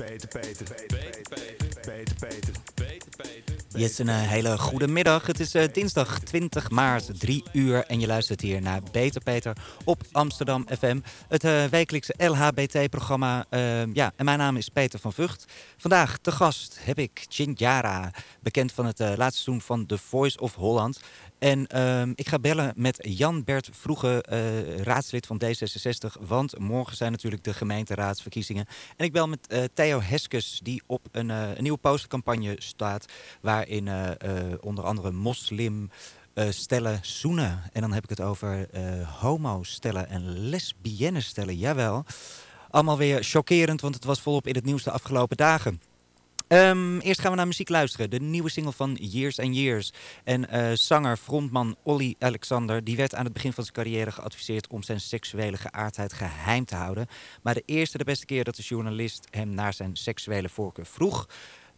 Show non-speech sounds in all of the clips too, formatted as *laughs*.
Beter Peter. Beter Peter. Beter Peter. Yes, een eh, hele goede middag. Het is eh, dinsdag 20 maart, 3 uur. En je luistert hier naar Beter Peter op Amsterdam FM. Het eh, wekelijkse LHBT-programma. ja, en mijn naam is Peter van Vught. Vandaag te gast heb ik Chinjara, bekend van het laatste seizoen van The Voice of Holland. En ehm, ik ga bellen met Jan-Bert Vroege, uh, raadslid van D66. Want morgen zijn natuurlijk de gemeenteraadsverkiezingen. En ik bel met uh, Theo Heskes, die op een, uh, een nieuwe postercampagne staat. Waarin onder andere moslim stellen zoenen. En dan heb ik het over homo-stellen en lesbienne-stellen. Jawel. Allemaal weer chockerend, want het was volop in het nieuws de afgelopen dagen. Um, eerst gaan we naar muziek luisteren. De nieuwe single van Years and Years. En uh, zanger, frontman Olly Alexander... die werd aan het begin van zijn carrière geadviseerd... om zijn seksuele geaardheid geheim te houden. Maar de eerste de beste keer dat de journalist hem naar zijn seksuele voorkeur vroeg...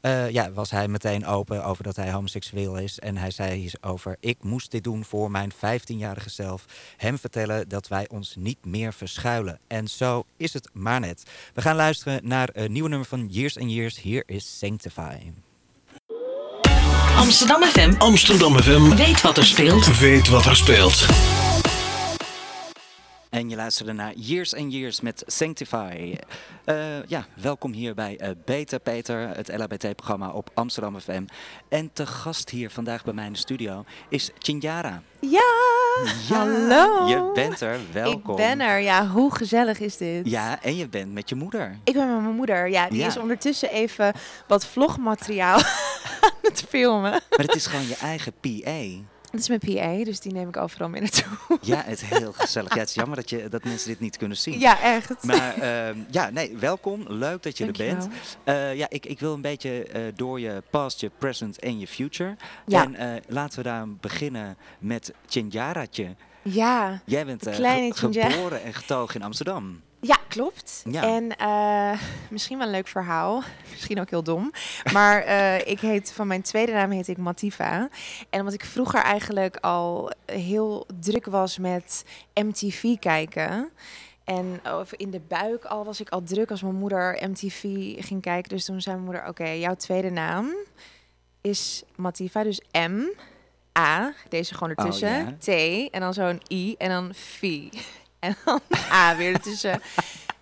Uh, ja, was hij meteen open over dat hij homoseksueel is. En hij zei over: Ik moest dit doen voor mijn 15-jarige zelf. Hem vertellen dat wij ons niet meer verschuilen. En zo is het maar net. We gaan luisteren naar een nieuwe nummer van Years and Years. Hier is Sanctify. Amsterdam FM. Amsterdam FM. Weet wat er speelt. Weet wat er speelt. En je luisterde naar Years and Years met Sanctify. Uh, ja, welkom hier bij uh, Beter Peter, het LHBT-programma op Amsterdam FM. En te gast hier vandaag bij mij in de studio is Chinjara. Ja, hallo. Je bent er, welkom. Ik ben er, ja, hoe gezellig is dit? Ja, en je bent met je moeder. Ik ben met mijn moeder, ja. Die is ondertussen even wat vlogmateriaal *laughs* aan het filmen. Maar het is gewoon je eigen PA. Dat is mijn PA, dus die neem ik overal mee naartoe. Ja, het is *laughs* heel gezellig. Ja, het is jammer dat, je, dat mensen dit niet kunnen zien. Ja, echt. Maar uh, ja, nee, welkom. Leuk dat je er bent. Uh, ja, ik, ik wil een beetje uh, door je past, je present en je future. Ja. En eh, laten we daar beginnen met Chinjaratje. Ja, Jij bent ge geboren en getogen in Amsterdam. Ja, klopt. Ja. En uh, *laughs* misschien wel een leuk verhaal. Misschien ook heel dom. Maar uh, ik heet, van mijn tweede naam heet ik Mativa. En omdat ik vroeger eigenlijk al heel druk was met MTV kijken. En in de buik al was ik al druk als mijn moeder MTV ging kijken. Dus toen zei mijn moeder, oké, jouw tweede naam is Mativa. Dus M, A, deze gewoon oh, ertussen. T, en dan zo'n I en dan V. En dan A *laughs* weer ertussen.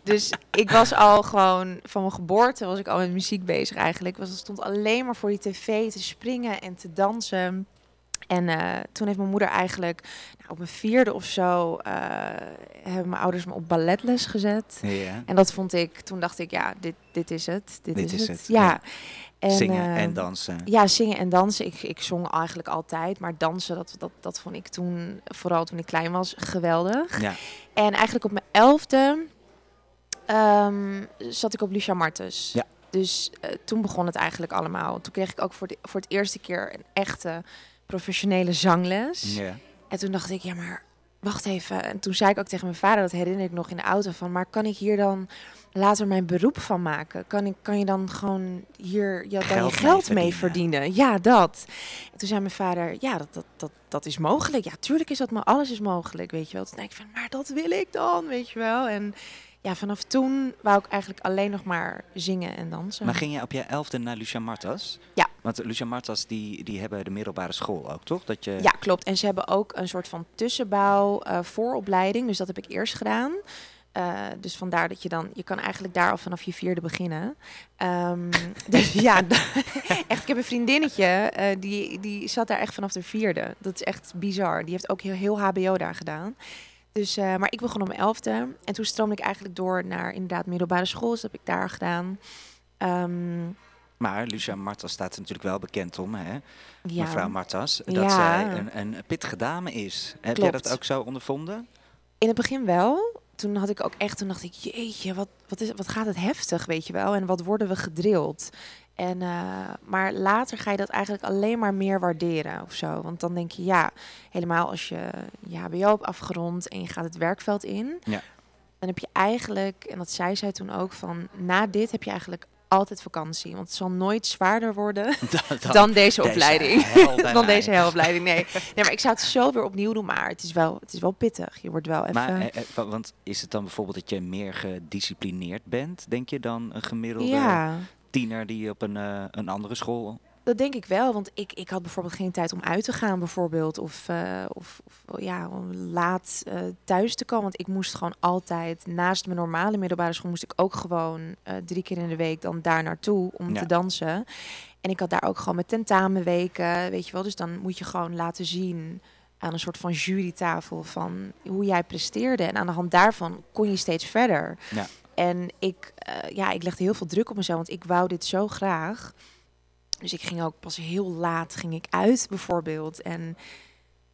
Dus ik was al gewoon van mijn geboorte was ik al met muziek bezig eigenlijk. Was, stond alleen maar voor die tv te springen en te dansen. En uh, toen heeft mijn moeder eigenlijk nou, op mijn vierde of zo uh, hebben mijn ouders me op balletles gezet. Ja. En dat vond ik, toen dacht ik, ja, dit, dit is het. Dit, dit is, het. Ja. ja. En, zingen en dansen. Ja, zingen en dansen. Ik, ik zong eigenlijk altijd, maar dansen, dat, dat, dat vond ik toen, vooral toen ik klein was, geweldig. Ja. En eigenlijk op mijn elfde um, zat ik op Lucia Martens. Ja. Dus uh, toen begon het eigenlijk allemaal. Toen kreeg ik ook voor, de, voor het eerste keer een echte professionele zangles. Ja. En toen dacht ik, ja, maar wacht even. En toen zei ik ook tegen mijn vader, dat herinner ik nog in de auto, van, maar kan ik hier dan later mijn beroep van maken? Kan, ik, kan je dan gewoon hier ja, dan geld je geld mee, mee verdienen? Ja, dat. En toen zei mijn vader, ja, dat, dat, dat, dat is mogelijk. Ja, tuurlijk is dat, maar alles is mogelijk, weet je wel. Toen denk ik van, maar dat wil ik dan, weet je wel. En ja, vanaf toen wou ik eigenlijk alleen nog maar zingen en dansen. Maar ging je op je elfde naar Lucia Martas? Ja. Want Lucia Martas, die, die hebben de middelbare school ook, toch? Dat je... Ja, klopt. En ze hebben ook een soort van tussenbouw uh, vooropleiding. Dus dat heb ik eerst gedaan. Uh, dus vandaar dat je dan, je kan eigenlijk daar al vanaf je vierde beginnen. Um, *laughs* dus ja, *laughs* echt, ik heb een vriendinnetje, uh, die, die zat daar echt vanaf de vierde. Dat is echt bizar. Die heeft ook heel, heel HBO daar gedaan. Dus, uh, maar ik begon om mijn elfde. En toen stroomde ik eigenlijk door naar inderdaad middelbare school. Dus dat heb ik daar gedaan. Um, maar Lucia Martas staat er natuurlijk wel bekend om, hè? Ja. mevrouw Martas. Dat ja. zij een, een pittige dame is. Heb jij dat ook zo ondervonden? In het begin wel. Toen had ik ook echt, toen dacht ik, jeetje, wat, wat, is, wat gaat het heftig, weet je wel? En wat worden we gedrild? En, uh, maar later ga je dat eigenlijk alleen maar meer waarderen of zo. Want dan denk je, ja, helemaal als je je HBO hebt afgerond en je gaat het werkveld in. Ja. Dan heb je eigenlijk, en dat zei zij toen ook, van na dit heb je eigenlijk altijd vakantie. Want het zal nooit zwaarder worden *laughs* dan, deze opleiding. *laughs* *laughs* dan deze hele opleiding. Nee. nee, maar ik zou het zo weer opnieuw doen. Maar het is wel, het is wel pittig. Je wordt wel even... Maar, eh, eh, want is het dan bijvoorbeeld dat je meer gedisciplineerd bent, denk je, dan een gemiddelde ja. Tiener die op een, uh, een andere school dat denk ik wel, want ik, ik had bijvoorbeeld geen tijd om uit te gaan, bijvoorbeeld. Of, uh, of, of, ja, om laat uh, thuis te komen. Want ik moest gewoon altijd, naast mijn normale middelbare school, moest ik ook gewoon drie keer in de week dan daar naartoe om ja. te dansen. En ik had daar ook gewoon met tentamenweken, weet je wel. Dus dan moet je gewoon laten zien aan een soort van jurytafel van hoe jij presteerde. En aan de hand daarvan kon je steeds verder. Ja. En ik, ja, ik legde heel veel druk op mezelf, want ik wou dit zo graag. Dus ik ging ook pas heel laat ging ik uit, bijvoorbeeld. En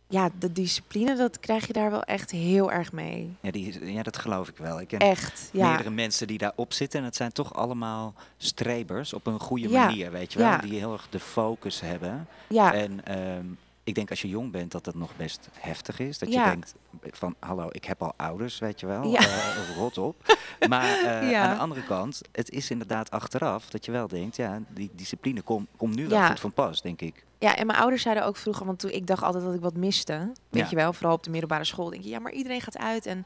ja, de discipline, dat krijg je daar wel echt heel erg mee. Ja, die, ja dat geloof ik wel. Ik ken echt, ja. meerdere mensen die daarop zitten. En het zijn toch allemaal strebers op een goede manier, weet je wel. Die heel erg de focus hebben. Ja. En um, ik denk als je jong bent dat het nog best heftig is. Dat je denkt van hallo, ik heb al ouders, weet je wel. Ja. Uh, rot op. *laughs* Maar uh, aan de andere kant, het is inderdaad achteraf dat je wel denkt, ja, die discipline komt kom nu wel goed van pas, denk ik. Ja, en mijn ouders zeiden ook vroeger, want toen ik dacht altijd dat ik wat miste. Weet je wel, vooral op de middelbare school. Denk je, ja, maar iedereen gaat uit en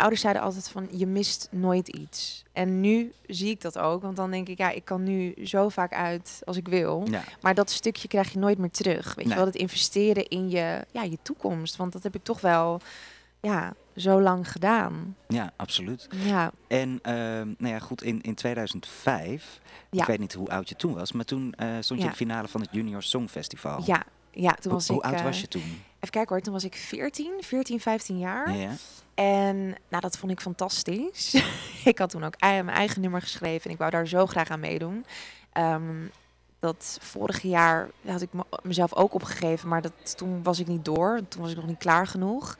ouders zeiden altijd van je mist nooit iets. En nu zie ik dat ook, want dan denk ik, ja, ik kan nu zo vaak uit als ik wil. Maar dat stukje krijg je nooit meer terug. Weet je wel, het investeren in je, ja, je toekomst. Want dat heb ik toch wel ja, zo lang gedaan. Ja, absoluut. Ja. En uh, nou ja, goed, in, in 2005, ja. ik weet niet hoe oud je toen was, maar toen uh, stond je in de finale van het Junior Songfestival. Ja, ja toen was hoe, ik... Hoe oud was eh, je toen? Even kijken hoor, toen was ik 14, 14, 15 jaar. Ja. En nou, dat vond ik fantastisch. *laughs* ik had toen ook mijn eigen nummer geschreven en ik wou daar zo graag aan meedoen. Um, dat vorige jaar had ik mezelf ook opgegeven, maar dat, toen was ik niet door. Toen was ik nog niet klaar genoeg.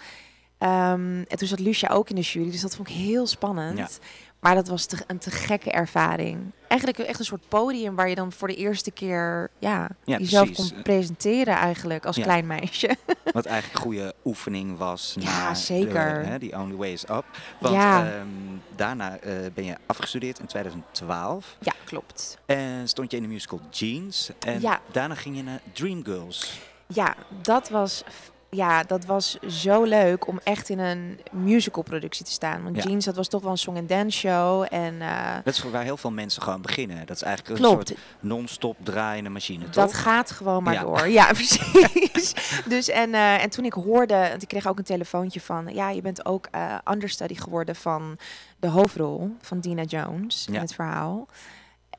Um, en toen zat Lucia ook in de jury, dus dat vond ik heel spannend. Maar dat was te, een te gekke ervaring. Eigenlijk echt een soort podium waar je dan voor de eerste keer ja, jezelf kon presenteren eigenlijk als klein meisje. *laughs* Wat eigenlijk goede oefening was. Ja, zeker. hè, die Only Way is Up. Want ja. um, daarna uh, ben je afgestudeerd in 2012. Ja, klopt. En stond je in de musical Jeans. En ja. daarna ging je naar Dreamgirls. Ja, dat was ja, dat was zo leuk om echt in een musicalproductie te staan. Want Jeans, dat was toch wel een song and dance show. En, uh, dat is waar heel veel mensen gewoon beginnen. Dat is eigenlijk een soort non-stop draaiende machine, toch? Dat gaat gewoon maar door. Ja, *laughs* precies. dus en, uh, en toen ik hoorde, want ik kreeg ook een telefoontje van... Ja, je bent ook uh, understudy geworden van de hoofdrol van Dina Jones in het verhaal.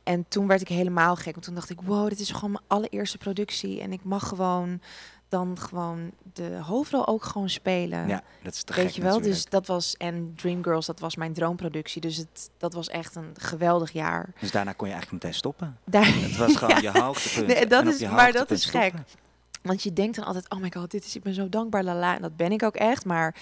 En toen werd ik helemaal gek. Want toen dacht ik, wow, dit is gewoon mijn allereerste productie. En ik mag gewoon dan gewoon de hoofdrol ook gewoon spelen. Ja, dat is te Weet je wel, natuurlijk. dus dat was en Dreamgirls, dat was mijn droomproductie, dus het dat was echt een geweldig jaar. Dus daarna kon je eigenlijk meteen stoppen. Daar, *laughs* het was gewoon *laughs* je hoogtepunt. Nee, dat is, maar dat is gek. Want je denkt dan altijd, oh my god, dit is, ik ben zo dankbaar, lala, en dat ben ik ook echt, maar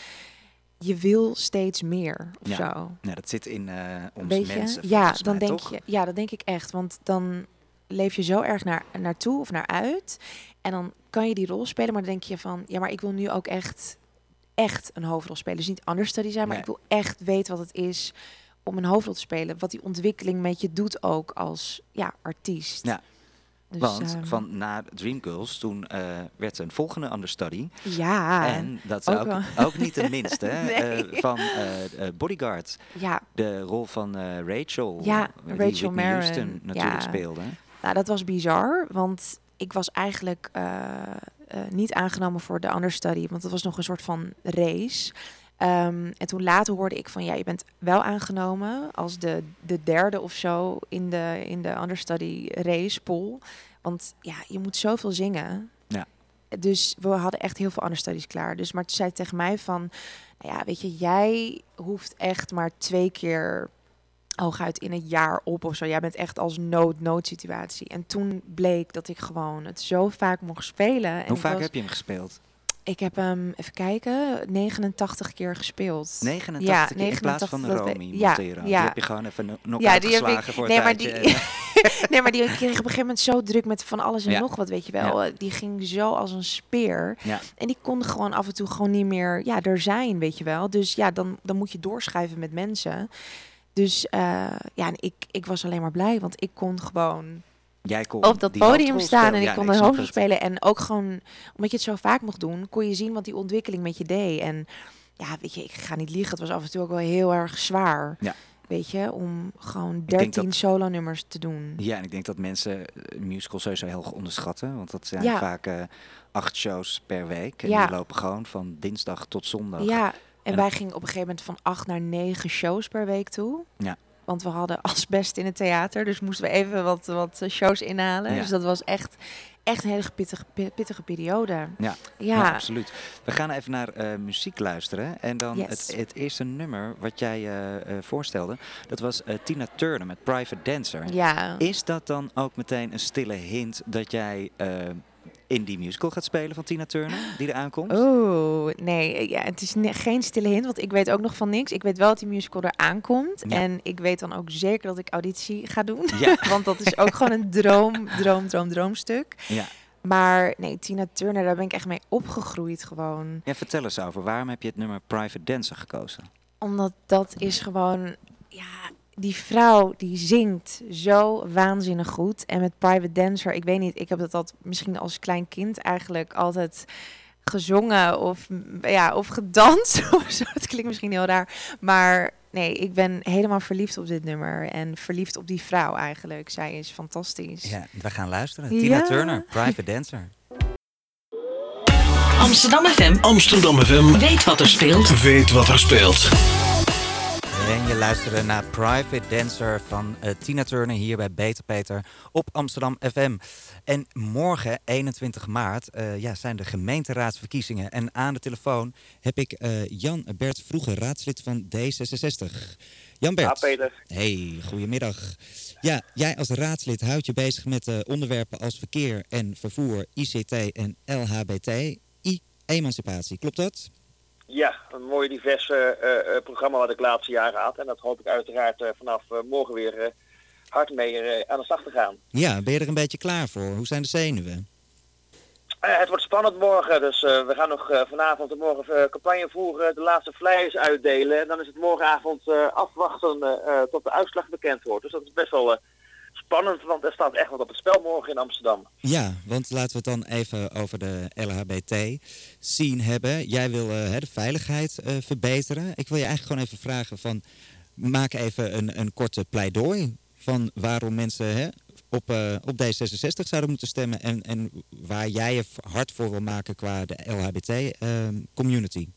je wil steeds meer of ja. zo. Ja, dat zit in uh, ons mensen. Ja, dan mij, denk toch? je, ja, dat denk ik echt, want dan leef je zo erg naar, naartoe of naar uit. En dan kan je die rol spelen, maar dan denk je van, ja, maar ik wil nu ook echt, echt een hoofdrol spelen. Dus niet understudy zijn, maar nee. ik wil echt weten wat het is om een hoofdrol te spelen. Wat die ontwikkeling met je doet ook als ja, artiest. Ja. Dus, Want um, van na Dreamgirls, toen uh, werd er een volgende understudy. Ja. En dat is ook, ook, ook niet de minste. *laughs* nee. uh, van uh, Bodyguard. Ja. De rol van Rachel. Ja, die Rachel Whitney. Houston natuurlijk ja. speelde. Nou, dat was bizar, want ik was eigenlijk uh, uh, niet aangenomen voor de understudy, want het was nog een soort van race. Um, en toen later hoorde ik van ja, je bent wel aangenomen als de, de derde of zo in de, in de understudy race pool. Want ja, je moet zoveel zingen. Ja. Dus we hadden echt heel veel understudies klaar. Dus maar toen zei tegen mij van, nou ja, weet je, jij hoeft echt maar twee keer hooguit in het jaar op of zo. Jij bent echt als nood-noodsituatie. En toen bleek dat ik gewoon het zo vaak mocht spelen. En Hoe vaak was... heb je hem gespeeld? Ik heb hem, even kijken, 89 keer gespeeld. 89 ja, keer 89 in plaats van Romy ja, Montero. Ja, Die heb je gewoon even nog ja, die heb ik, voor nee, maar die, *laughs* nee, maar die kreeg op een gegeven moment zo druk met van alles en ja. nog wat, weet je wel. Ja. Die ging zo als een speer. Ja. En die kon gewoon af en toe gewoon niet meer ja, er zijn, weet je wel. Dus ja, dan, dan moet je doorschuiven met mensen. Dus ja, en ik, ik was alleen maar blij, want ik kon gewoon Jij kon op dat podium staan en ik kon de hoofdrol spelen. En ook gewoon, omdat je het zo vaak mocht doen, kon je zien wat die ontwikkeling met je deed. En ja, weet je, ik ga niet liegen, het was af en toe ook wel heel erg zwaar. Ja. Weet je, om gewoon 13 solo-nummers te doen. Ja, en ik denk dat mensen musicals sowieso heel onderschatten. Want dat zijn vaak uh, acht shows per week. En ja. die lopen gewoon van dinsdag tot zondag. Ja, en, wij gingen op een gegeven moment van acht naar negen shows per week toe. Ja. Want we hadden *laughs* asbest in het theater, dus moesten we even wat, wat shows inhalen. Dus dat was echt, echt een hele pittige, pittige periode. Ja, ja. absoluut. We gaan even naar uh, muziek luisteren. En dan het, het, eerste nummer wat jij uh, uh, voorstelde, dat was Tina Turner met Private Dancer. Ja. Is dat dan ook meteen een stille hint dat jij in die musical gaat spelen van Tina Turner, die er aankomt? Oh, nee. Ja, het is geen stille hint, want ik weet ook nog van niks. Ik weet wel dat die musical er aankomt. En ik weet dan ook zeker dat ik auditie ga doen. Ja. *laughs* want dat is ook gewoon een droom, droom, droom, droomstuk. Ja. Maar nee, Tina Turner, daar ben ik echt mee opgegroeid gewoon. Ja, vertel eens over. Waarom heb je het nummer Private Dancer gekozen? Omdat dat is gewoon... Ja, die vrouw die zingt zo waanzinnig goed. En met Private Dancer, ik weet niet, ik heb dat altijd misschien als klein kind eigenlijk altijd gezongen of, ja, of gedanst. *laughs* Of zo. Het klinkt misschien heel raar. Maar nee, ik ben helemaal verliefd op dit nummer. En verliefd op die vrouw eigenlijk. Zij is fantastisch. Ja, we gaan luisteren. Tina Turner, Private Dancer. Amsterdam FM. Amsterdam FM. Weet wat er speelt. Weet wat er speelt. En je luisterde naar Private Dancer van uh, Tina Turner hier bij Beter Peter op Amsterdam FM. En morgen, 21 maart, uh, ja, zijn de gemeenteraadsverkiezingen. En aan de telefoon heb ik uh, Jan Bert Vroeger, raadslid van D66. Jan Bert. Ja, Peter. Hey, goedemiddag. Ja, jij als raadslid houdt je bezig met onderwerpen als verkeer en vervoer, ICT en LHBT, I-emancipatie. Klopt dat? Ja, een mooi diverse uh, programma wat ik laatste jaren had. En dat hoop ik uiteraard uh, vanaf morgen weer hard mee aan de slag te gaan. Ja, ben je er een beetje klaar voor? Hoe zijn de zenuwen? het wordt spannend morgen, dus we gaan nog vanavond en morgen campagne voeren, de laatste flyers uitdelen. En dan is het morgenavond afwachten tot de uitslag bekend wordt. Dus dat is best wel spannend, want er staat echt wat op het spel morgen in Amsterdam. Ja, want laten we het dan even over de LHBT zien hebben. Jij wil uh, de veiligheid uh, verbeteren. Ik wil je eigenlijk gewoon even vragen van... maak even een, een korte pleidooi van waarom mensen hè, op, uh, op D66 zouden moeten stemmen... En, en waar jij je hard voor wil maken qua de LHBT-community.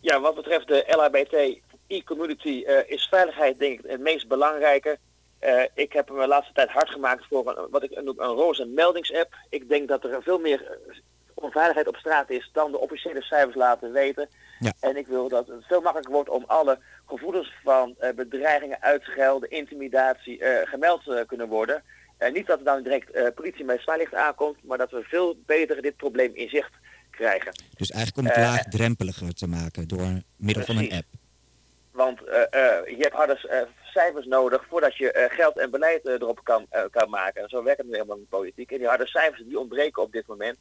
ja, wat betreft de LHBT e-community is veiligheid denk ik het meest belangrijke. Uh, ik heb me de laatste tijd hard gemaakt voor een, wat ik noem een roze meldingsapp. Ik denk dat er veel meer eh, onveiligheid op straat is dan de officiële cijfers laten weten. Ja. En ik wil dat het veel makkelijker wordt om alle gevoelens van uh, bedreigingen, uitschelden, intimidatie uh, gemeld kunnen worden. niet dat er dan direct politie met zwaailicht aankomt, maar dat we veel beter dit probleem in zicht krijgen. Dus eigenlijk om het laagdrempeliger te maken door middel van een app. Want je hebt harde cijfers nodig voordat je uh, geld en beleid uh, erop kan, uh, kan maken. En zo werkt het nu helemaal in de politiek. En die harde cijfers die ontbreken op dit moment.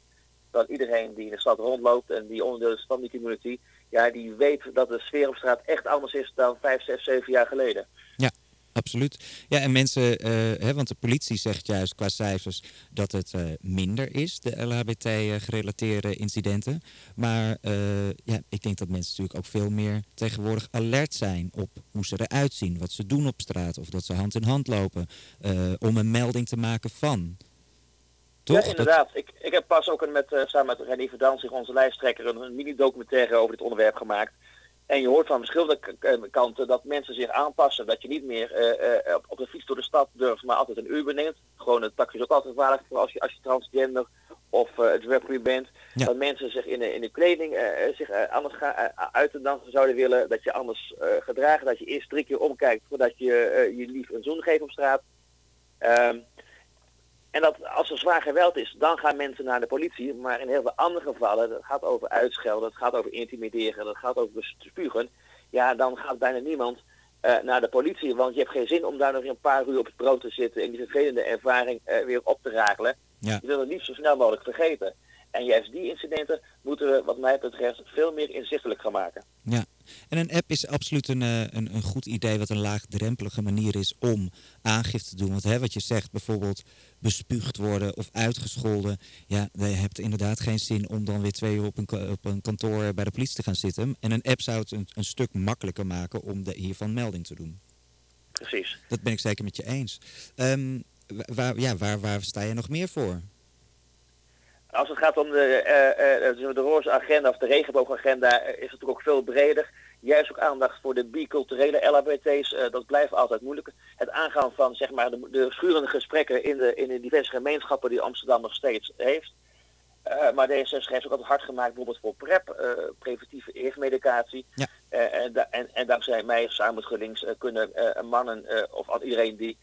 Dat iedereen die in de stad rondloopt en die onderdeel is van die community, ja, die weet dat de sfeer op straat echt anders is dan 5, 6, 7 jaar geleden. Absoluut. Ja, en mensen, uh, hè, want de politie zegt juist qua cijfers dat het uh, minder is, de LHBT-gerelateerde incidenten. Maar uh, ja, ik denk dat mensen natuurlijk ook veel meer tegenwoordig alert zijn op hoe ze eruit zien, wat ze doen op straat, of dat ze hand in hand lopen, om een melding te maken van. Toch? Ja, inderdaad. Dat... Ik, ik heb pas ook een met, samen met René Verdansing, onze lijsttrekker, een, een mini-documentaire over dit onderwerp gemaakt. En je hoort van verschillende kanten dat mensen zich aanpassen. Dat je niet meer uh, uh, op, op, de fiets door de stad durft, maar altijd een Uber neemt. Gewoon een taxi is ook altijd gevaarlijk als je, als je transgender of uh, drag queen bent. Ja. Dat mensen zich in de, in de kleding zich anders gaan uiten dan ze zouden willen. Dat je anders gedragen, dat je eerst drie keer omkijkt voordat je je lief een zoen geeft op straat. Um, en dat als er zwaar geweld is, dan gaan mensen naar de politie. Maar in heel veel andere gevallen, dat gaat over uitschelden, het gaat over intimideren, dat gaat over spugen. Ja, dan gaat bijna niemand uh, naar de politie. Want je hebt geen zin om daar nog een paar uur op het brood te zitten en die vervelende ervaring uh, weer op te rakelen. Ja. Je wil het liefst zo snel mogelijk vergeten. En juist die incidenten moeten we, wat mij betreft, veel meer inzichtelijk gaan maken. Ja, En een app is absoluut een, een, een goed idee, wat een laagdrempelige manier is om aangifte te doen. Want hè, wat je zegt, bijvoorbeeld bespuugd worden of uitgescholden. Ja, je hebt inderdaad geen zin om dan weer twee uur op een, op een kantoor bij de politie te gaan zitten. En een app zou het een, een stuk makkelijker maken om de, hiervan melding te doen. Precies. Dat ben ik zeker met je eens. Um, waar, ja, waar, waar sta je nog meer voor? Als het gaat om de, uh, uh, de roze agenda of de regenboogagenda is het natuurlijk ook veel breder. Juist ook aandacht voor de biculturele LHBT's, uh, dat blijft altijd moeilijk. Het aangaan van zeg maar, de, de schurende gesprekken in de, in de diverse gemeenschappen die Amsterdam nog steeds heeft. Maar D66 heeft ook altijd hard gemaakt bijvoorbeeld voor PrEP, preventieve HIV-medicatie. Ja. Uh, en, en, en, dankzij mij, samen met GroenLinks, kunnen mannen of iedereen die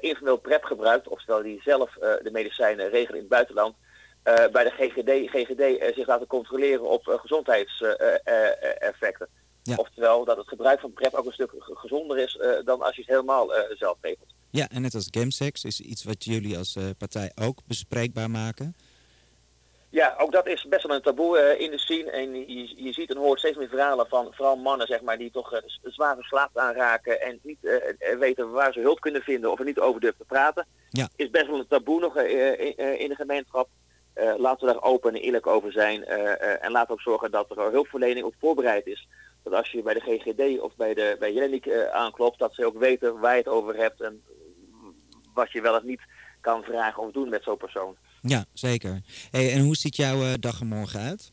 informeel PrEP gebruikt, oftewel die zelf de medicijnen regelen in het buitenland, bij de GGD, GGD zich laten controleren op gezondheidseffecten. Ja. Oftewel dat het gebruik van PrEP ook een stuk gezonder is dan als je het helemaal zelf regelt. Ja, en net als Gamsex is iets wat jullie als partij ook bespreekbaar maken. Ja, ook dat is best wel een taboe uh, in de scene. En je, je ziet en hoort steeds meer verhalen van vooral mannen zeg maar, die toch uh, zwaar verslaafd aanraken en niet uh, weten waar ze hulp kunnen vinden of er niet over durven te praten. Ja. Is best wel een taboe nog in, in, de gemeenschap. Laten we daar open en eerlijk over zijn. en laten we ook zorgen dat er hulpverlening op voorbereid is. Dat als je bij de GGD of bij, de, bij aanklopt, dat ze ook weten waar je het over hebt en wat je wel of niet kan vragen of doen met zo'n persoon. Ja, zeker. Hey, en hoe ziet jouw uh, dag er morgen uit?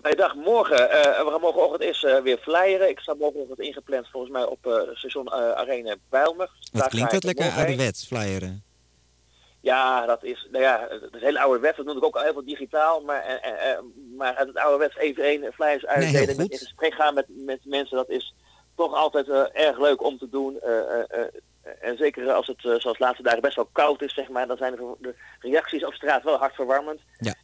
Mijn dag morgen, uh, we gaan morgenochtend is uh, weer flyeren. Ik sta morgenochtend ingepland volgens mij op uh, station Arena Bijlmer. Dat klinkt dat lekker ouderwets, flyeren. Ja, dat is, nou ja, het is heel ouderwets. Dat noem ik ook al heel veel digitaal. Maar, maar het ouderwets even één flyers uitdelen. Nee, in gesprek gaan met, met mensen, dat is toch altijd erg leuk om te doen. En zeker als het, zoals laatste dagen, best wel koud is, zeg maar, dan zijn de, de reacties op straat wel hartverwarmend. Ja.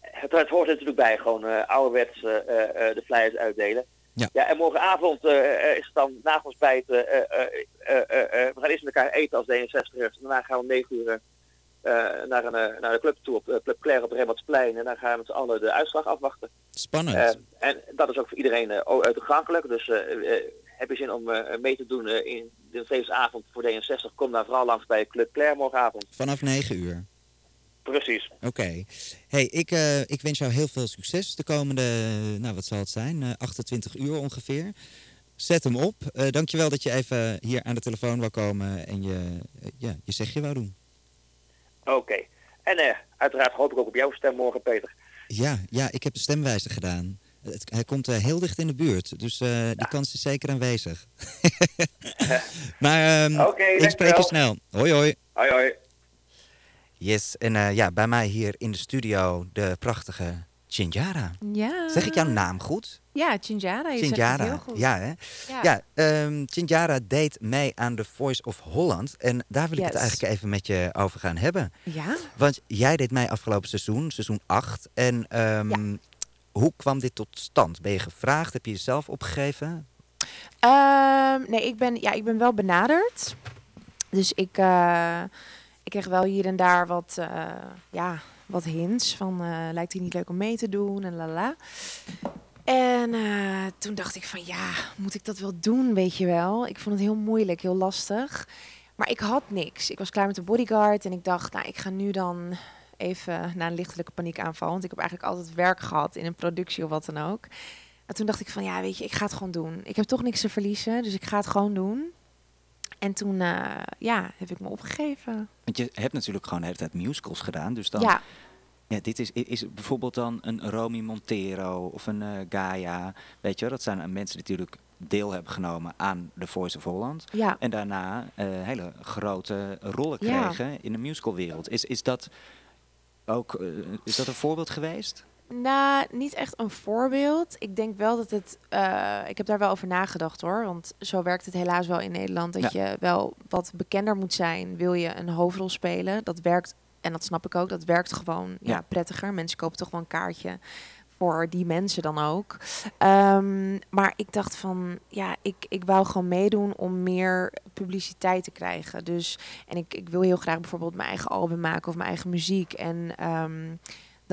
Het, het, hoort er natuurlijk bij, gewoon ouderwets de flyers uitdelen. Ja. ja, en morgenavond is het dan na ons bij het, we gaan eerst met elkaar eten als D66ers. Daarna gaan we om 9 uur naar, een, naar de club toe, op Club Claire op Remmertsplein. En dan gaan we met z'n allen de uitslag afwachten. Spannend. en dat is ook voor iedereen toegankelijk. Dus heb je zin om mee te doen in de avond voor D66, kom daar vooral langs bij Club Claire morgenavond. Vanaf 9 uur? Precies. Oké. Hey, ik, uh, ik wens jou heel veel succes de komende, nou wat zal het zijn, uh, 28 uur ongeveer. Zet hem op. Uh, dankjewel dat je even hier aan de telefoon wou komen en je, ja, je zegje wou doen. Oké. En uiteraard hoop ik ook op jouw stem morgen, Peter. Ja, ja ik heb de stemwijzer gedaan hij komt uh, heel dicht in de buurt, dus uh, die kans is zeker aanwezig. *laughs* maar um, okay, ik spreek je snel. Hoi hoi. Hoi hoi. Yes, en uh, ja, bij mij hier in de studio de prachtige Chinjara. Ja. Zeg ik jouw naam goed? Ja, Chinjara. Je Chinjara. heel goed. Ja, hè? Ja, ja um, Chinjara deed mee aan The Voice of Holland. En daar wil ik het eigenlijk even met je over gaan hebben. Ja. Want jij deed mij afgelopen seizoen, seizoen 8. En um, hoe kwam dit tot stand? Ben je gevraagd? Heb je jezelf opgegeven? Um, nee, ik ben, ja, ik ben wel benaderd. Dus ik, uh, ik kreeg wel hier en daar wat, uh, ja, wat hints van uh, lijkt hij niet leuk om mee te doen en la la. En toen dacht ik van ja, moet ik dat wel doen, weet je wel? Ik vond het heel moeilijk, heel lastig. Maar ik had niks. Ik was klaar met de bodyguard en ik dacht, nou, ik ga nu dan even na een lichtelijke paniekaanval. Want ik heb eigenlijk altijd werk gehad in een productie of wat dan ook. En toen dacht ik van ja, weet je, ik ga het gewoon doen. Ik heb toch niks te verliezen, dus ik ga het gewoon doen. En toen uh, ja, heb ik me opgegeven. Want je hebt natuurlijk gewoon de hele tijd musicals gedaan. Dus dan. Ja. Ja, dit is, is bijvoorbeeld dan een Romy Montero of een uh, Gaia. Weet je, dat zijn uh, mensen die natuurlijk deel hebben genomen aan The Voice of Holland. Ja. En daarna hele grote rollen kregen ja. in de musicalwereld. Is, is dat ook, is dat een voorbeeld geweest? Nou, niet echt een voorbeeld. Ik denk wel dat het. Uh, ik heb daar wel over nagedacht hoor. Want zo werkt het helaas wel in Nederland. Dat ja. je wel wat bekender moet zijn. Wil je een hoofdrol spelen? Dat werkt. En dat snap ik ook. Dat werkt gewoon ja. ja prettiger. Mensen kopen toch wel een kaartje voor die mensen dan ook. Um, maar ik dacht van, ja, ik, ik wou gewoon meedoen om meer publiciteit te krijgen. Dus, en ik, ik wil heel graag bijvoorbeeld mijn eigen album maken of mijn eigen muziek. En um,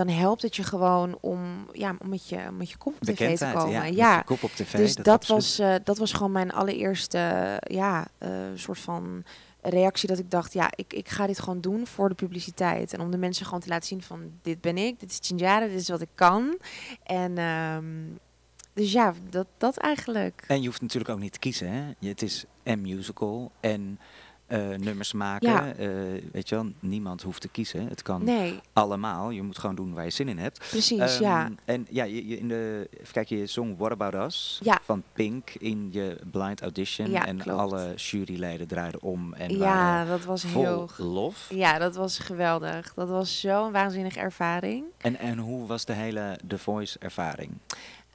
dan helpt het je gewoon om, ja, om met, je, met je kop op tv te komen. Ja, je kop op tv. Dus dat, was, uh, dat was gewoon mijn allereerste, ja, uh, soort van reactie dat ik dacht, ja, ik, ik ga dit gewoon doen voor de publiciteit. En om de mensen gewoon te laten zien van, dit ben ik, dit is Chinjara, dit is wat ik kan. En um, dus ja, dat, dat eigenlijk. En je hoeft natuurlijk ook niet te kiezen, hè? Het is en musical en uh, nummers maken. Ja. Uh, weet je wel, niemand hoeft te kiezen. Het kan nee. allemaal. Je moet gewoon doen waar je zin in hebt. Precies, um, ja. En ja, je, je, in de, even kijken, je zong What About Us ja. van Pink in je blind audition. Ja, en klopt. alle juryleden draaiden om. En ja, dat was heel lof. Ja, dat was geweldig. Dat was zo'n waanzinnige ervaring. En, en hoe was de hele The Voice ervaring?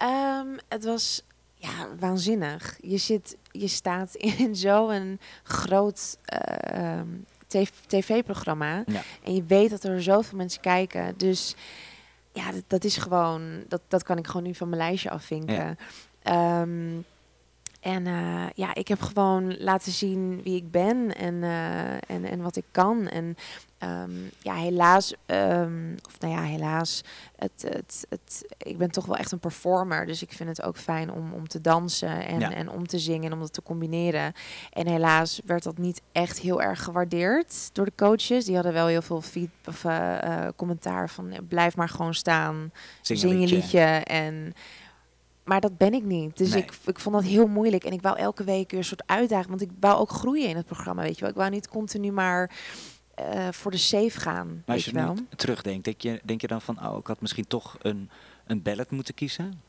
Um, het was ja, waanzinnig. Je, zit, je staat *laughs* in zo'n groot uh, tv-programma. Ja. En je weet dat er zoveel mensen kijken. Dus ja, dat, dat, is gewoon, dat, dat kan ik gewoon nu van mijn lijstje afvinken. Ja. Um, en uh, ja, ik heb gewoon laten zien wie ik ben en, uh, en, en wat ik kan. En um, ja, helaas, um, of nou ja, helaas, het, het, het, ik ben toch wel echt een performer. Dus ik vind het ook fijn om, om te dansen en, ja. en om te zingen en om dat te combineren. En helaas werd dat niet echt heel erg gewaardeerd door de coaches. Die hadden wel heel veel feed, of, uh, commentaar van blijf maar gewoon staan, zing, zing je liedje en maar dat ben ik niet. Dus ik, ik vond dat heel moeilijk. En ik wou elke week een soort uitdaging. Want ik wou ook groeien in het programma, weet je wel. Ik wou niet continu maar uh, voor de safe gaan. Maar als je, je nu terugdenkt, denk je, denk je dan van... oh, ik had misschien toch een, een ballet moeten kiezen?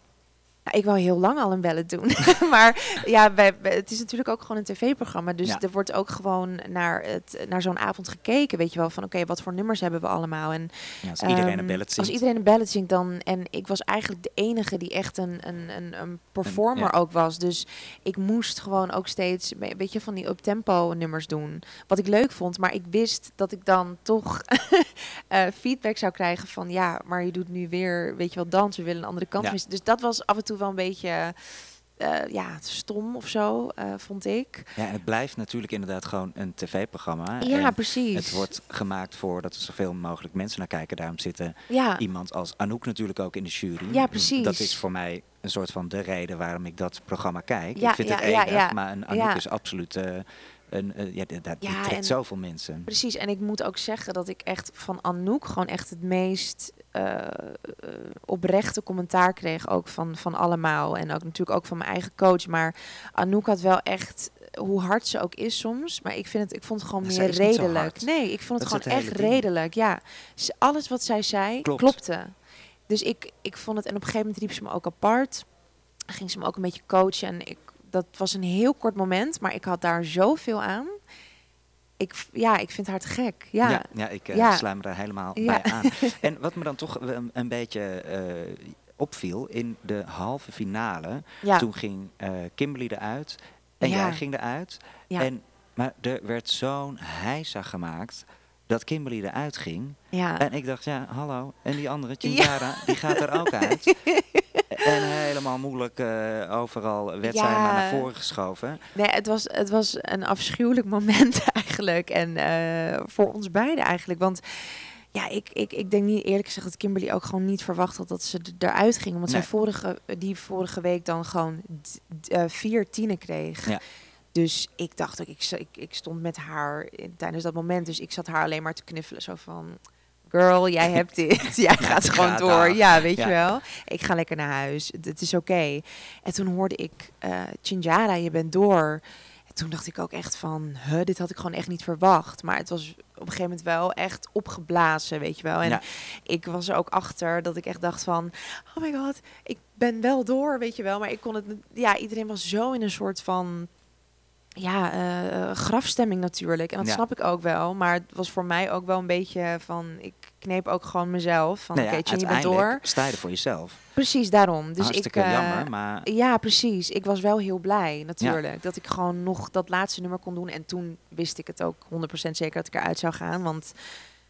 Nou, ik wou heel lang al een ballet doen. *laughs* maar ja, wij, het is natuurlijk ook gewoon een tv-programma. Dus er wordt ook gewoon naar, het, naar zo'n avond gekeken. Weet je wel, van oké, wat voor nummers hebben we allemaal? En, ja, als iedereen um, een ballet zingt. Als iedereen een ballet zingt dan... En ik was eigenlijk de enige die echt een, een, een, een performer ook was. Dus ik moest gewoon ook steeds, weet je, van die up-tempo nummers doen. Wat ik leuk vond. Maar ik wist dat ik dan toch uh, *laughs* feedback zou krijgen van... Ja, maar je doet nu weer, weet je wel, dans. We willen een andere kant. Dus dat was af en toe wel een beetje uh, ja, stom of zo, uh, vond ik. Ja, en het blijft natuurlijk inderdaad gewoon een tv-programma. Ja, precies. Het wordt gemaakt voor dat er zoveel mogelijk mensen naar kijken. Daarom zitten ja. iemand als Anouk natuurlijk ook in de jury. Ja, precies. Dat is voor mij een soort van de reden waarom ik dat programma kijk. Ja, ik vind ja, het enig, maar een Anouk is absoluut... Uh, een, uh, ja, dat, trekt en, zoveel mensen. Precies, en ik moet ook zeggen dat ik echt van Anouk gewoon echt het meest uh, oprechte commentaar kreeg ook van, van allemaal. En ook natuurlijk ook van mijn eigen coach. Maar Anouk had wel echt, hoe hard ze ook is soms. Maar ik, vind het, ik vond het gewoon meer redelijk. Nee, ik vond het gewoon echt redelijk. Ja, alles wat zij zei klopte. Dus ik, ik vond het, en op een gegeven moment riep ze me ook apart. Ging ze me ook een beetje coachen. En ik, dat was een heel kort moment, maar ik had daar zoveel aan ik, ja, ik vind haar te gek. Ja, ja, ja ik uh, ja. sluim er helemaal bij aan. *laughs* En wat me dan toch een, een beetje uh, opviel, in de halve finale, ja. toen ging uh, Kimberly eruit en jij ging eruit. En, maar er werd zo'n heisa gemaakt dat Kimberly eruit ging. Ja. En ik dacht, ja, hallo. En die andere, Chinjara, die gaat er ook *laughs* uit. En helemaal moeilijk uh, overal werd ja. zij maar naar voren geschoven. Nee, het was, het was een afschuwelijk moment *laughs* eigenlijk. En uh, voor ons beiden eigenlijk. Want ja, ik, ik, ik denk niet eerlijk gezegd dat Kimberly ook gewoon niet verwacht had dat ze eruit ging. Want nee. zij vorige, die vorige week dan gewoon uh, vier tienen kreeg. Ja. Dus ik dacht ook, ik, ik, ik stond met haar tijdens dat moment. Dus ik zat haar alleen maar te knuffelen. Zo van, girl, jij hebt dit. *laughs* jij gaat gewoon door. Ja, weet je wel. Ik ga lekker naar huis. Het is oké. En toen hoorde ik, uh, Chinjara, je bent door. En toen dacht ik ook echt van, huh, dit had ik gewoon echt niet verwacht. Maar het was op een gegeven moment wel echt opgeblazen, weet je wel. En ik was er ook achter dat ik echt dacht van, oh my god, ik ben wel door, weet je wel. Maar ik kon het, ja, iedereen was zo in een soort van ja, uh, grafstemming natuurlijk. En dat snap ik ook wel. Maar het was voor mij ook wel een beetje van... Ik kneep ook gewoon mezelf. Van nee, oké, okay, je bent door. sta je voor jezelf. Precies, daarom. Dus Hartstikke ik, uh, jammer, maar... Ja, precies. Ik was wel heel blij natuurlijk. Ja. Dat ik gewoon nog dat laatste nummer kon doen. En toen wist ik het ook 100% zeker dat ik eruit zou gaan. Want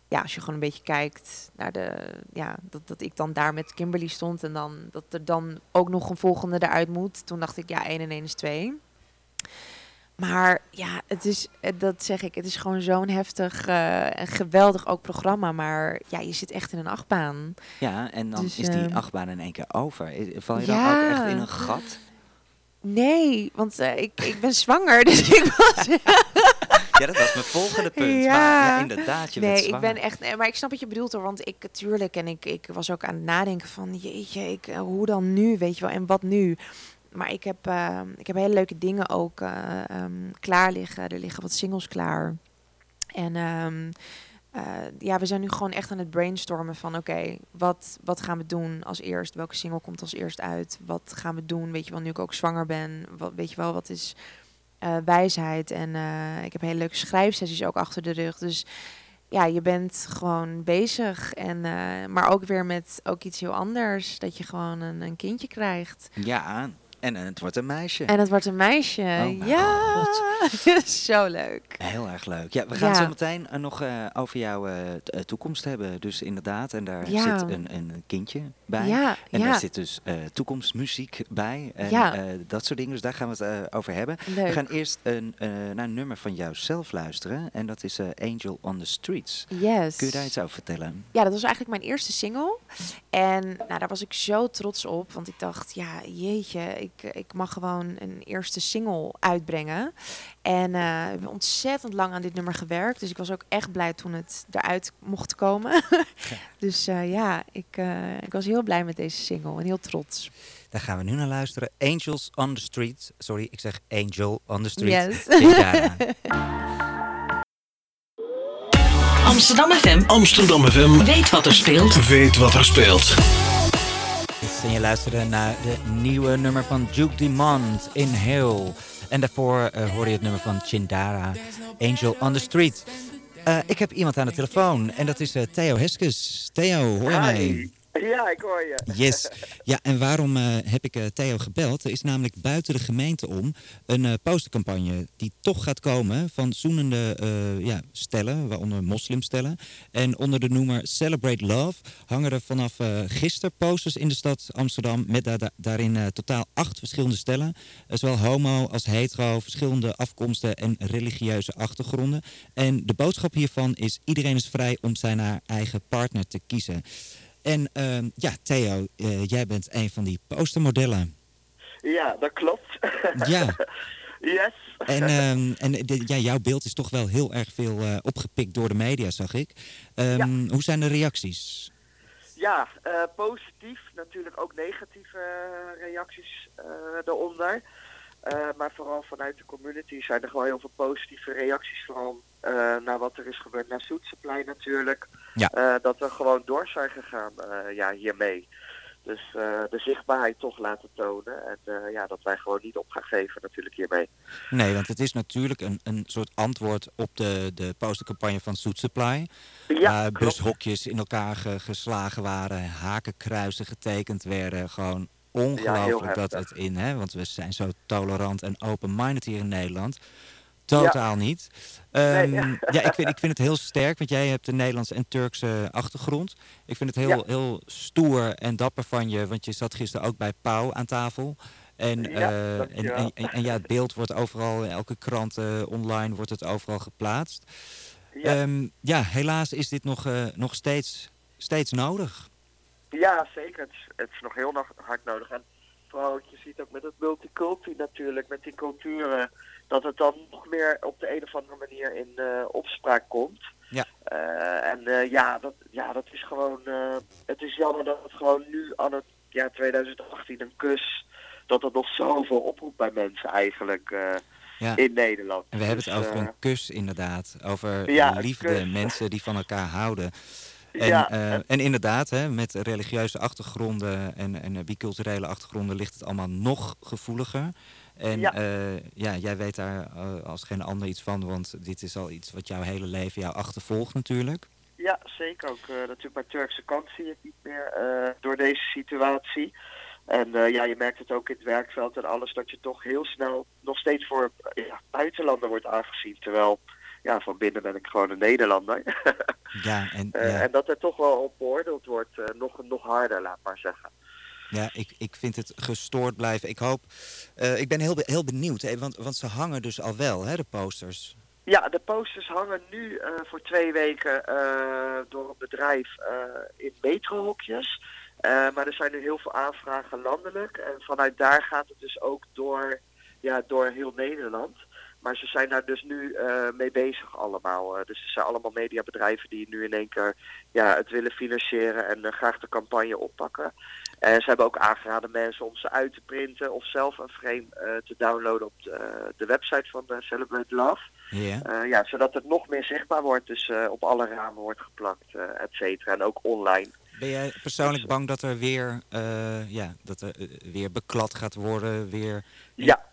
ja, als je gewoon een beetje kijkt naar de... Ja, dat, dat ik dan daar met Kimberly stond. En dan dat er dan ook nog een volgende eruit moet. Toen dacht ik, ja, 1 en 1 is 2. Maar ja, het is, dat zeg ik, het is gewoon zo'n heftig en geweldig ook programma. Maar ja, je zit echt in een achtbaan. Ja, en dan dus, is die ehm, achtbaan in één keer over. Val je dan ook echt in een gat? Nee, want uh, ik, ik ben zwanger, *laughs* dus ik was... *laughs* ja, dat was mijn volgende punt. Ja. Maar ja, inderdaad, je nee, ik ben echt... Nee, maar ik snap wat je bedoelt hoor, want ik natuurlijk... En ik, ik was ook aan het nadenken van, jeetje, ik, eh, hoe dan nu, weet je wel, en wat nu? Maar ik heb, uh, ik heb hele leuke dingen ook uh, um, klaar liggen. Er liggen wat singles klaar. En um, uh, ja, we zijn nu gewoon echt aan het brainstormen van oké, wat, wat gaan we doen als eerst? Welke single komt als eerst uit? Wat gaan we doen? Weet je wel, nu ik ook zwanger ben, wat, weet je wel, wat is uh, wijsheid? En ik heb hele leuke schrijfsessies ook achter de rug. Dus ja, je bent gewoon bezig. En, maar ook weer met ook iets heel anders. Dat je gewoon een, een kindje krijgt. Ja, en, het wordt een meisje. En het wordt een meisje. Oh ja, *laughs* zo leuk. Heel erg leuk. Ja, we gaan ja. zo meteen uh, nog uh, over jouw uh, toekomst hebben. Dus inderdaad, en daar ja. zit een, een kindje bij. Ja, en daar zit dus toekomstmuziek bij. En ja. dat soort dingen. Dus daar gaan we het over hebben. Leuk. We gaan eerst een, naar een nummer van jou zelf luisteren. En dat is Angel on the Streets. Yes. Kun je daar iets over vertellen? Ja, dat was eigenlijk mijn eerste single. En nou, daar was ik zo trots op. Want ik dacht, ja, jeetje, ik, ik mag gewoon een eerste single uitbrengen. En uh, ik heb ontzettend lang aan dit nummer gewerkt. Dus ik was ook echt blij toen het eruit mocht komen. *laughs* *laughs* dus uh, ja, ik, uh, ik was heel blij met deze single en heel trots. Daar gaan we nu naar luisteren. Angels on the Street. Sorry, ik zeg Angel on the Street. Yes. *laughs* Amsterdam FM. Amsterdam FM. Weet wat er speelt. Weet wat er speelt. En je luisterde naar de nieuwe nummer van Duke Dumont, Inhale. En daarvoor uh, hoorde je het nummer van Chindara, Angel on the Street. Uh, ik heb iemand aan de telefoon en dat is uh, Theo Heskes. Theo, hoor je mij? *laughs* Ja, ik hoor je. Yes. *laughs* Ja, en waarom uh, heb ik uh, Theo gebeld? Er is namelijk buiten de gemeente om een uh, postercampagne die toch gaat komen van zoenende ja, stellen, waaronder moslimstellen. En onder de noemer Celebrate Love hangen er vanaf gisteren posters in de stad Amsterdam met da daarin totaal acht verschillende stellen. zowel homo als hetero, verschillende afkomsten en religieuze achtergronden. En de boodschap hiervan is iedereen is vrij om zijn haar eigen partner te kiezen. En uh, ja, Theo, uh, jij bent een van die postermodellen. Ja, dat klopt. *laughs* Ja. yes. En, um, *laughs* en de, ja, jouw beeld is toch wel heel erg veel uh, opgepikt door de media, zag ik. Um, ja. Hoe zijn de reacties? Ja, uh, positief. Natuurlijk ook negatieve reacties eronder. maar vooral vanuit de community zijn er gewoon heel veel positieve reacties. Vooral naar wat er is gebeurd naar Soetseplein natuurlijk. Ja. Uh, dat we gewoon door zijn gegaan uh, ja, hiermee. Dus de zichtbaarheid toch laten tonen. En ja, dat wij gewoon niet op gaan geven natuurlijk hiermee. Nee, want het is natuurlijk een, een soort antwoord op de, de postercampagne van Soet Supply. Ja, bushokjes in elkaar geslagen waren, hakenkruisen getekend werden. Gewoon ongelooflijk dat het in, hè, want we zijn zo tolerant en open-minded hier in Nederland. Totaal niet. Um, *laughs* ja, ik vind, ik vind het heel sterk, want jij hebt een Nederlandse en Turkse achtergrond. Ik vind het heel, heel stoer en dapper van je, want je zat gisteren ook bij Pauw aan tafel. En, uh, en, en, en, ja, het beeld wordt overal, in elke krant uh, online wordt het overal geplaatst. Ja, um, ja helaas is dit nog, uh, nog steeds, steeds nodig. Ja, zeker. Het is, het is nog heel hard nodig. En vooral, je ziet ook met het multicultuur natuurlijk, met die culturen dat het dan nog meer op de een of andere manier in uh, opspraak komt. Ja. Uh, en uh, ja, dat, ja, dat is gewoon. het is jammer dat het gewoon nu aan het ja, 2018 een kus. Dat het nog zoveel oproept bij mensen eigenlijk ja. in Nederland. En we hebben het dus, over een kus inderdaad. Over ja, liefde, mensen die van elkaar houden. En, ja, en inderdaad, hè, met religieuze achtergronden en, en biculturele achtergronden ligt het allemaal nog gevoeliger. En ja. Uh, ja, jij weet daar uh, als geen ander iets van, want dit is al iets wat jouw hele leven jou achtervolgt natuurlijk. Ja, zeker. Ook uh, natuurlijk bij Turkse kant zie je het niet meer door deze situatie. En ja, je merkt het ook in het werkveld en alles, dat je toch heel snel nog steeds voor ja, buitenlander wordt aangezien. Terwijl, ja, van binnen ben ik gewoon een Nederlander. *laughs* ja, en, ja. en dat er toch wel op beoordeeld wordt, nog, nog harder, laat maar zeggen. Ja, ik, ik vind het gestoord blijven. Ik hoop, uh, ik ben heel, heel benieuwd, hè, want, want ze hangen dus al wel, hè, de posters. Ja, de posters hangen nu uh, voor twee weken uh, door een bedrijf in metrohokjes. maar er zijn nu heel veel aanvragen landelijk. En vanuit daar gaat het dus ook door, ja, door heel Nederland. Maar ze zijn daar dus nu mee bezig allemaal. Dus het zijn allemaal mediabedrijven die nu in één keer ja, het willen financieren en graag de campagne oppakken. En ze hebben ook aangeraden mensen om ze uit te printen of zelf een frame te downloaden op de, de website van Celebrate Love. Yeah. ja, zodat het nog meer zichtbaar wordt, dus op alle ramen wordt geplakt, et cetera. En ook online. Ben jij persoonlijk bang dat er weer, ja, dat er weer beklad gaat worden? Weer... Ja,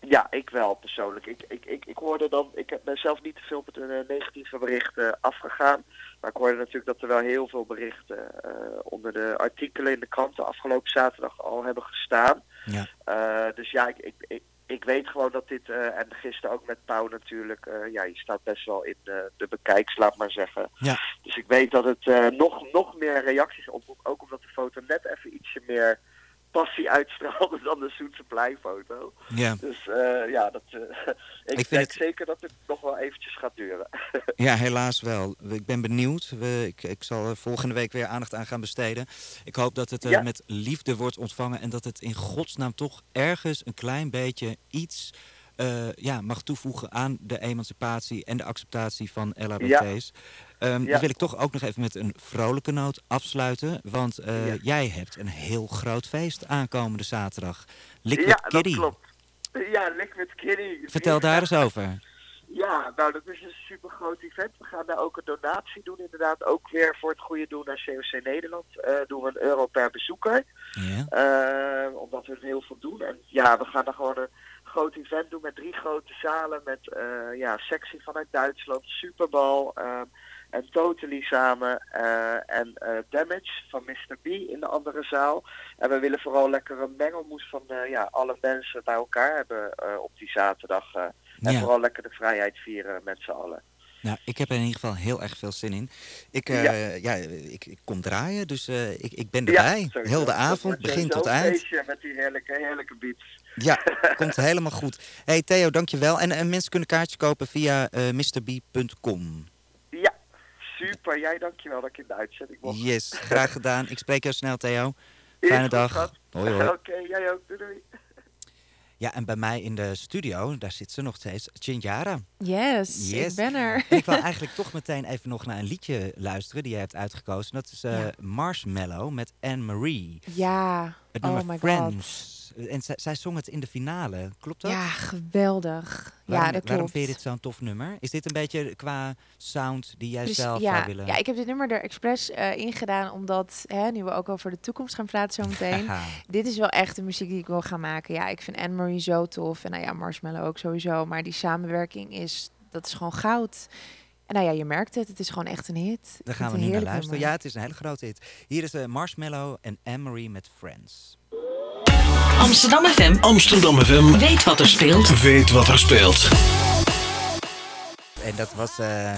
ja, ik wel persoonlijk. Ik, ik, ik, ik hoorde dan, ik ben zelf niet te veel met een negatieve berichten afgegaan. Maar ik hoorde natuurlijk dat er wel heel veel berichten uh, onder de artikelen in de kranten afgelopen zaterdag al hebben gestaan. Ja. Uh, dus ja, ik, ik, ik, ik, weet gewoon dat dit, uh, en gisteren ook met Pauw natuurlijk, ja, je staat best wel in de bekijks, laat maar zeggen. Ja. Dus ik weet dat het nog, nog meer reacties oproept, ook omdat de foto net even ietsje meer passie uitstraalde *laughs* dan de Zoet foto. Ja. Dus uh, ja, dat, uh, *laughs* ik, ik denk het... zeker dat het nog wel eventjes gaat duren. *laughs* ja, helaas wel. Ik ben benieuwd. We, ik, ik zal volgende week weer aandacht aan gaan besteden. Ik hoop dat het uh, ja. met liefde wordt ontvangen en dat het in godsnaam toch ergens een klein beetje iets uh, ja, mag toevoegen aan de emancipatie en de acceptatie van LHBT's. Ja. Um, ja. Dan wil ik toch ook nog even met een vrolijke noot afsluiten. Want uh, ja. jij hebt een heel groot feest aankomende zaterdag. Liquid ja, Kitty. dat klopt. Ja, Liquid Kitty. Vertel daar eens over. Ja, nou dat is een super groot event. We gaan daar ook een donatie doen inderdaad. Ook weer voor het goede doen naar COC Nederland. Uh, doen we een euro per bezoeker. Ja. Uh, omdat we er heel veel doen. En ja, we gaan daar gewoon een groot event doen met drie grote zalen. Met uh, ja, sectie vanuit Duitsland, Superbal en Totally samen. en Damage van Mr. B in de andere zaal. En we willen vooral lekker een mengelmoes van ja, alle mensen bij elkaar hebben op die zaterdag. En Ja. vooral lekker de vrijheid vieren met z'n allen. Nou, ik heb er in ieder geval heel erg veel zin in. Ik, uh, Ja. ja. ik, ik kom draaien, dus uh, ik, ik ben erbij. Heel de avond, begin tot een eind. Met die heerlijke, heerlijke beats. Ja, *laughs* komt helemaal goed. hey Theo, dankjewel. En, en mensen kunnen kaartjes kopen via uh, mrb.com. Ja, super. Jij dankjewel dat ik in de uitzending mocht. Yes, graag gedaan. Ik spreek jou snel, Theo. Fijne dag. Hoi, hoi. *laughs* Oké, jij ook. Doei, doei. Ja, en bij mij in de studio, daar zit ze nog steeds, Chinjara. Yes, Yes. ik ben er. En ik wil *laughs* eigenlijk toch meteen even nog naar een liedje luisteren die jij hebt uitgekozen. Dat is eh, Ja. Marshmallow met Anne-Marie. Ja, Het oh nummer my god. Friends. En zij, zij zong het in de finale, klopt dat? Ja, geweldig. Waarom, ja, dat klopt. waarom vind je dit zo'n tof nummer? Is dit een beetje qua sound die jij Dus zelf ja, zou willen? ja, ik heb dit nummer er expres eh ingedaan, omdat, hè, nu we ook over de toekomst gaan praten zo meteen, dit is wel echt de muziek die ik wil gaan maken. Ja, ik vind Anne-Marie zo tof. En nou ja, Marshmallow ook sowieso. Maar die samenwerking is, dat is gewoon goud. En nou ja, je merkt het. Het is gewoon echt een hit. Daar gaan we nu naar luisteren. Ja, het is een hele grote hit. Hier is eh, Marshmallow en Anne-Marie met Friends. Amsterdam FM. Amsterdam FM. Weet wat er speelt. Weet wat er speelt. En dat was eh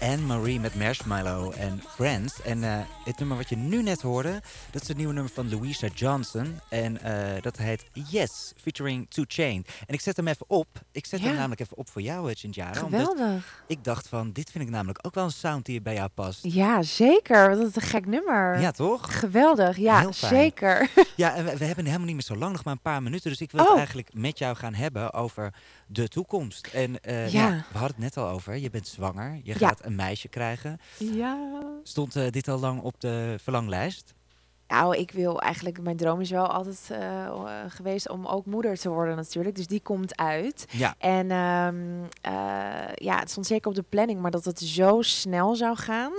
Anne-Marie met Marshmallow en Friends. En eh, het nummer wat je nu net hoorde, dat is het nieuwe nummer van Louisa Johnson. En eh, dat heet Yes, featuring Two Chain. En ik zet hem even op. Ik zet hem namelijk even op voor jou, eh, Chinjara. Omdat Geweldig. ik dacht van, dit vind ik namelijk ook wel een sound die bij jou past. Ja, zeker. Dat is een gek nummer. Ja, toch? Geweldig. Ja, zeker. *laughs* Ja, en we, we hebben helemaal niet meer zo lang, nog maar een paar minuten. Dus ik wil Oh. het eigenlijk met jou gaan hebben over de toekomst. En ja. Ja. we hadden het net al over. Je bent zwanger, je Ja. gaat een meisje krijgen. ja. Stond eh, dit al lang op de verlanglijst? Nou, ik wil eigenlijk, mijn droom is wel altijd eh, eh, geweest om ook moeder te worden natuurlijk. Dus die komt uit. Ja. En ehm, eh, ja, het stond zeker op de planning, maar dat het zo snel zou gaan,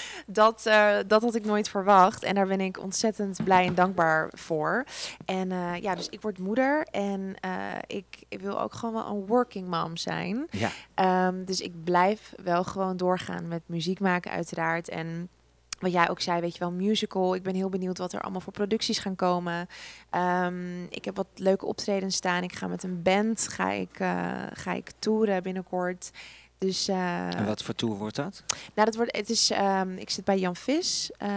*laughs* dat, eh, dat had ik nooit verwacht. En daar ben ik ontzettend blij en dankbaar voor. En eh, ja, dus ik word moeder en eh, ik, ik wil ook gewoon wel een working mom zijn. Ja. Ehm, dus ik blijf wel gewoon doorgaan met muziek maken uiteraard. En wat jij ook zei, weet je wel, musical. Ik ben heel benieuwd wat er allemaal voor producties gaan komen. Ehm, ik heb wat leuke optredens staan. Ik ga met een band, ga ik, ga ik toeren binnenkort. Dus, uh, en wat voor tour wordt dat? Nou, dat wordt, het is, um, ik zit bij Jan Vis, uh,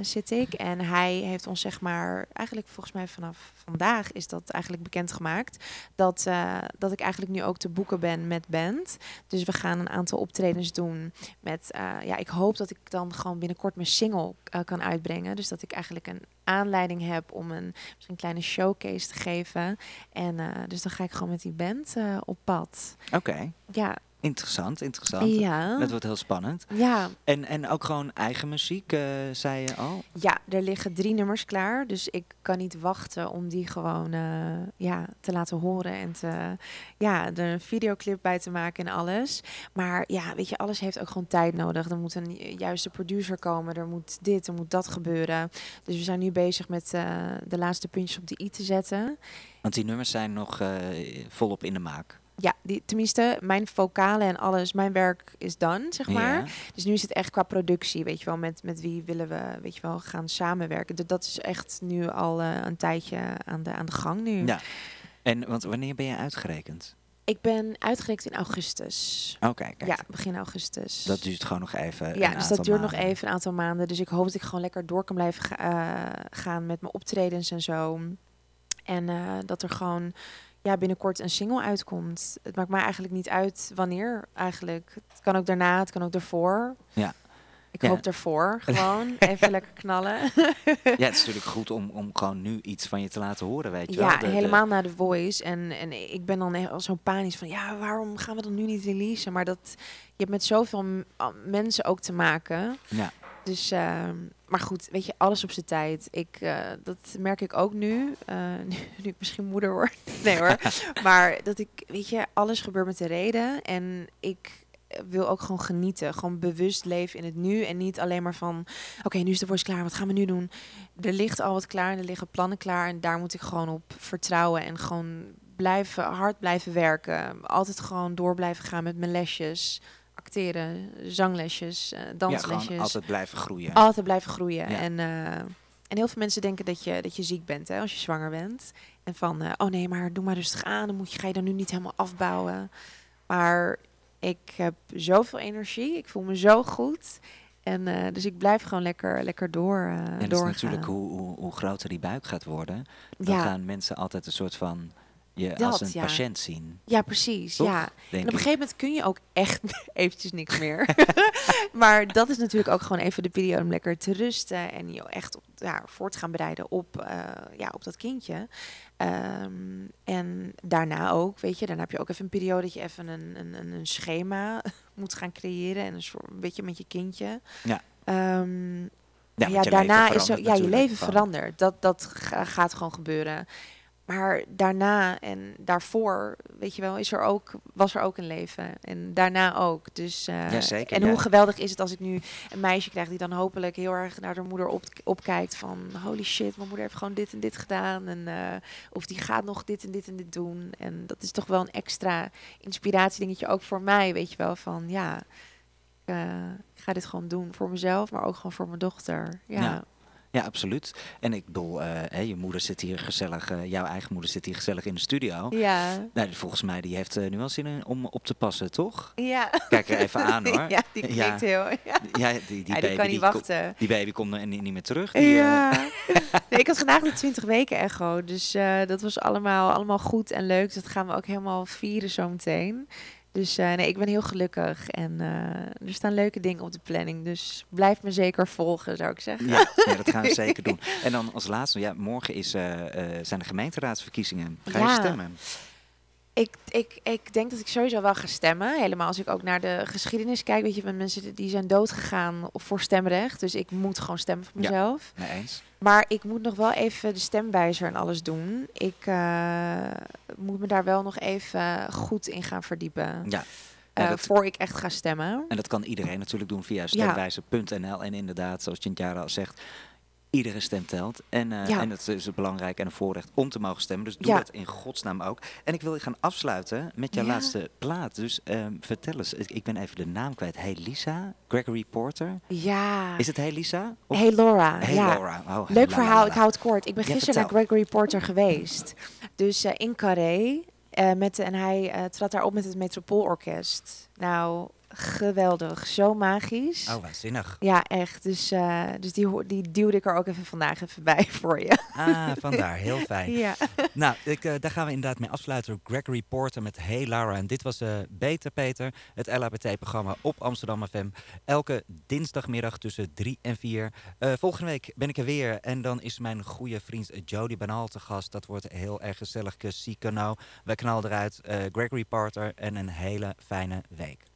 zit ik. En hij heeft ons zeg maar, eigenlijk volgens mij vanaf vandaag is dat eigenlijk bekendgemaakt. Dat, uh, dat ik eigenlijk nu ook te boeken ben met band. Dus we gaan een aantal optredens doen met, ja, ik hoop dat ik dan gewoon binnenkort mijn single kan uitbrengen. Dus dat ik eigenlijk een aanleiding heb om een misschien een kleine showcase te geven. En dus dan ga ik gewoon met die band op pad. Oké. Ja, Interessant, interessant. Ja. Dat wordt heel spannend. Ja. En, en ook gewoon eigen muziek, uh, zei je al? Ja, er liggen drie nummers klaar. Dus ik kan niet wachten om die gewoon uh, ja, te laten horen. En te, ja, er een videoclip bij te maken en alles. Maar ja, weet je, alles heeft ook gewoon tijd nodig. Er moet een juiste producer komen. Er moet dit, er moet dat gebeuren. Dus we zijn nu bezig met uh, de laatste puntjes op de i te zetten. Want die nummers zijn nog volop in de maak. Ja, die, tenminste, mijn vocalen en alles, mijn werk is done, zeg maar. Ja. Dus nu is het echt qua productie, weet je wel, met, met wie willen we, weet je wel, gaan samenwerken. Dus dat is echt nu al uh, een tijdje aan de, aan de gang nu. Ja. En want wanneer ben je uitgerekend? Ik ben uitgerekend in augustus. Oké, okay, Ja, begin augustus. Dat duurt gewoon nog even. Ja, dus dat duurt nog even een aantal maanden. Dus ik hoop dat ik gewoon lekker door kan blijven ga, uh, gaan met mijn optredens en zo. En uh, dat er gewoon ja, binnenkort een single uitkomt. Het maakt mij eigenlijk niet uit wanneer eigenlijk. Het kan ook daarna, het kan ook daarvoor. Ja. Ik hoop ervoor *laughs* gewoon. Even lekker knallen. ja, het is natuurlijk goed om, om gewoon nu iets van je te laten horen, weet je ja, wel. Ja, helemaal naar de voice. En, en ik ben dan al zo panisch van, ja, waarom gaan we dan nu niet releasen? Maar dat, je hebt met zoveel mensen ook te maken. Ja. Dus, uh, maar goed, weet je, alles op zijn tijd. Ik, uh, dat merk ik ook nu, uh, *laughs* nu, nu, ik misschien moeder word. Nee hoor. *laughs* maar dat ik, weet je, alles gebeurt met de reden. En ik wil ook gewoon genieten. Gewoon bewust leven in het nu. En niet alleen maar van, oké, okay, nu is de voice klaar. Wat gaan we nu doen? Er ligt al wat klaar en er liggen plannen klaar. En daar moet ik gewoon op vertrouwen. En gewoon blijven, hard blijven werken. Altijd gewoon door blijven gaan met mijn lesjes acteren, zanglesjes, uh, danslesjes. Ja, altijd blijven groeien. Altijd blijven groeien. Ja. En, uh, en heel veel mensen denken dat je, dat je ziek bent hè, als je zwanger bent. En van, uh, oh nee, maar doe maar rustig aan. Dan moet je, ga je dan nu niet helemaal afbouwen. Maar ik heb zoveel energie. Ik voel me zo goed. En uh, dus ik blijf gewoon lekker, lekker door. Uh, en dat is natuurlijk hoe, hoe, hoe groter die buik gaat worden. Dan ja. gaan mensen altijd een soort van je dat, als een ja. patiënt zien. Ja, precies. Toch? Ja. Denk en op een gegeven moment kun je ook echt *laughs* eventjes niks meer. *laughs* maar dat is natuurlijk ook gewoon even de periode om lekker te rusten en je echt op, ja, voort te gaan bereiden op, uh, ja, op dat kindje. Um, en daarna ook, weet je, dan heb je ook even een periode dat je even een, een, een schema *laughs* moet gaan creëren en een soort beetje met je kindje. Ja. Um, ja, ja daarna is zo, ja, je leven verandert. Dat, dat gaat gewoon gebeuren. Maar daarna en daarvoor, weet je wel, is er ook, was er ook een leven. En daarna ook. Dus, uh, ja, zeker, en ja. hoe geweldig is het als ik nu een meisje krijg die dan hopelijk heel erg naar haar moeder op, opkijkt van holy shit, mijn moeder heeft gewoon dit en dit gedaan. En, uh, of die gaat nog dit en dit en dit doen. En dat is toch wel een extra inspiratiedingetje ook voor mij, weet je wel, van ja, ik, uh, ik ga dit gewoon doen voor mezelf, maar ook gewoon voor mijn dochter. ja. ja. Ja, absoluut. En ik bedoel, uh, hè, je moeder zit hier gezellig, uh, jouw eigen moeder zit hier gezellig in de studio. Ja. Nou, volgens mij die heeft uh, nu wel zin in om op te passen, toch? Ja. Kijk er even aan *laughs* hoor. ja, die klinkt ja. heel. Ja, ja die, die, baby, die kan niet die wachten. Kom, die baby komt er niet, niet meer terug. Die, ja. *laughs* nee, ik had vandaag de 20 weken echo, dus dat was allemaal, allemaal goed en leuk. Dus dat gaan we ook helemaal vieren zometeen. Dus uh, nee, ik ben heel gelukkig en uh, er staan leuke dingen op de planning. Dus blijf me zeker volgen, zou ik zeggen. Ja, ja *laughs* dat gaan we zeker doen. En dan als laatste, ja, morgen is, uh, zijn de gemeenteraadsverkiezingen. Ga je ja. stemmen? Ik, ik, ik denk dat ik sowieso wel ga stemmen. Helemaal als ik ook naar de geschiedenis kijk. Weet je, met mensen die zijn doodgegaan voor stemrecht. Dus ik moet gewoon stemmen voor mezelf. Ja, mee eens. Maar ik moet nog wel even de stemwijzer en alles doen. Ik uh, moet me daar wel nog even goed in gaan verdiepen. Ja. Uh, dat, voor ik echt ga stemmen. En dat kan iedereen natuurlijk doen via stemwijzer.nl. En inderdaad, zoals Jintjara al zegt, iedere stem telt. En, uh, ja. en het is belangrijk en een voorrecht om te mogen stemmen. Dus doe ja. dat in godsnaam ook. En ik wil gaan afsluiten met jouw Ja. laatste plaat. Dus um, vertel eens, ik, ben even de naam kwijt. Hey Lisa, Gregory Porter. Ja. Is het Hey Lisa? Of- Hey Laura. Hey ja. Laura. Oh, Leuk verhaal, ik hou het kort. Ik ben gisteren naar. Gregory Porter geweest. Dus eh, in Carré. met, en hij trad daar op met het Metropoolorkest. Nou, geweldig. Zo magisch. Oh, waanzinnig. Ja, echt. Dus, uh, dus die, die duwde ik er ook even vandaag even bij *laughs* voor je. Ah, vandaar. Heel fijn. *laughs* ja. Nou, ik, uh, daar gaan we inderdaad mee afsluiten. Gregory Porter met Hey Lara. En dit was uh, Beter Peter, het LHBT-programma op Amsterdam FM. Elke dinsdagmiddag tussen 3 en 4. volgende week ben ik er weer. En dan is mijn goede vriend Jody Banal te gast. Dat wordt heel erg gezellig. Zie nou. Wij knallen eruit. Gregory Porter en een hele fijne week.